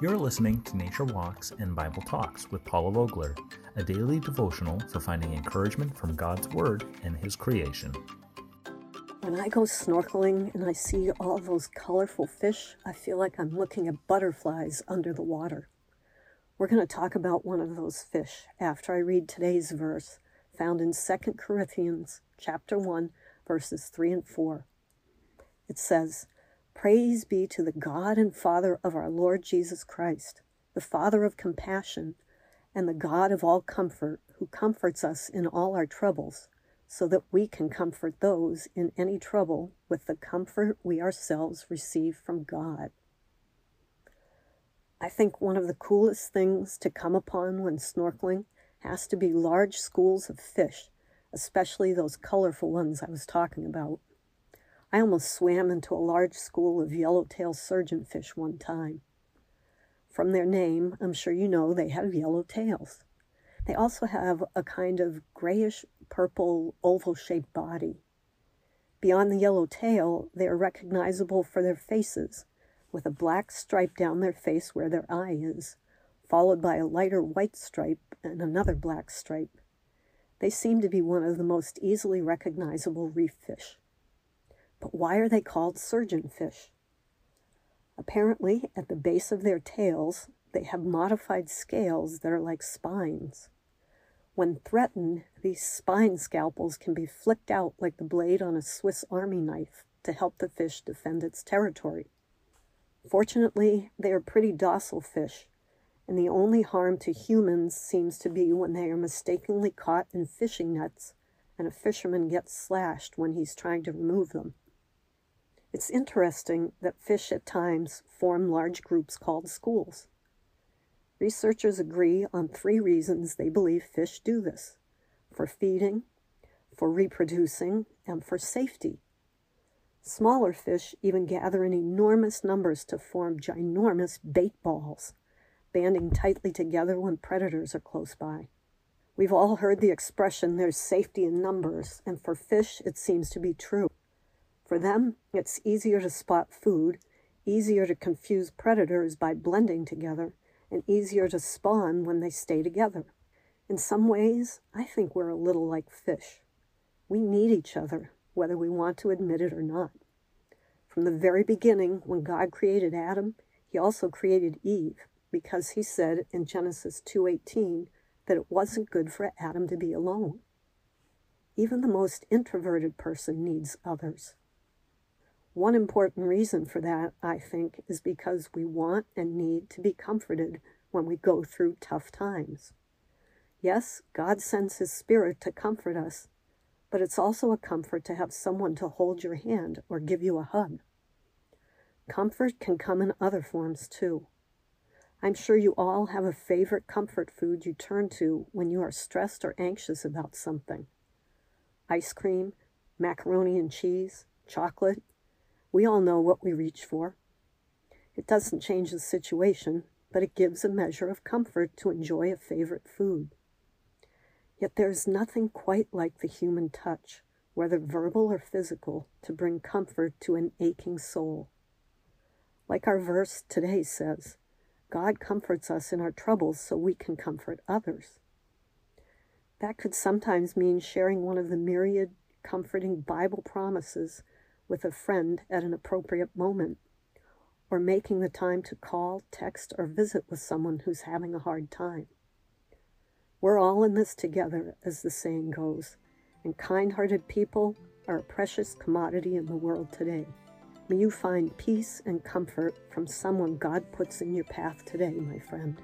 You're listening to Nature Walks and Bible Talks with Paula Vogler, a daily devotional for finding encouragement from God's Word and His creation. When I go snorkeling and I see all those colorful fish, I feel like I'm looking at butterflies under the water. We're going to talk about one of those fish after I read today's verse found in 2 Corinthians chapter 1 verses 3 and 4. It says, Praise be to the God and Father of our Lord Jesus Christ, the Father of compassion, and the God of all comfort, who comforts us in all our troubles, so that we can comfort those in any trouble with the comfort we ourselves receive from God. I think one of the coolest things to come upon when snorkeling has to be large schools of fish, especially those colorful ones I was talking about. I almost swam into a large school of yellowtail surgeonfish one time. From their name, I'm sure you know they have yellow tails. They also have a kind of grayish purple oval shaped body. Beyond the yellow tail, they are recognizable for their faces, with a black stripe down their face where their eye is, followed by a lighter white stripe and another black stripe. They seem to be one of the most easily recognizable reef fish. But why are they called surgeonfish? Apparently, at the base of their tails, they have modified scales that are like spines. When threatened, these spine scalpels can be flicked out like the blade on a Swiss army knife to help the fish defend its territory. Fortunately, they are pretty docile fish, and the only harm to humans seems to be when they are mistakenly caught in fishing nets and a fisherman gets slashed when he's trying to remove them. It's interesting that fish at times form large groups called schools. Researchers agree on three reasons they believe fish do this for feeding, for reproducing, and for safety. Smaller fish even gather in enormous numbers to form ginormous bait balls, banding tightly together when predators are close by. We've all heard the expression, there's safety in numbers, and for fish, it seems to be true. For them, it's easier to spot food, easier to confuse predators by blending together, and easier to spawn when they stay together. In some ways, I think we're a little like fish. We need each other, whether we want to admit it or not. From the very beginning, when God created Adam, he also created Eve because he said in Genesis 2:18 that it wasn't good for Adam to be alone. Even the most introverted person needs others. One important reason for that, I think, is because we want and need to be comforted when we go through tough times. Yes, God sends His Spirit to comfort us, but it's also a comfort to have someone to hold your hand or give you a hug. Comfort can come in other forms too. I'm sure you all have a favorite comfort food you turn to when you are stressed or anxious about something. Ice cream, macaroni and cheese, chocolate, we all know what we reach for. It doesn't change the situation, but it gives a measure of comfort to enjoy a favorite food. Yet there is nothing quite like the human touch, whether verbal or physical, to bring comfort to an aching soul. Like our verse today says, God comforts us in our troubles so we can comfort others. That could sometimes mean sharing one of the myriad comforting Bible promises with a friend at an appropriate moment, or making the time to call, text, or visit with someone who's having a hard time. We're all in this together, as the saying goes, and kind hearted people are a precious commodity in the world today. May you find peace and comfort from someone God puts in your path today, my friend.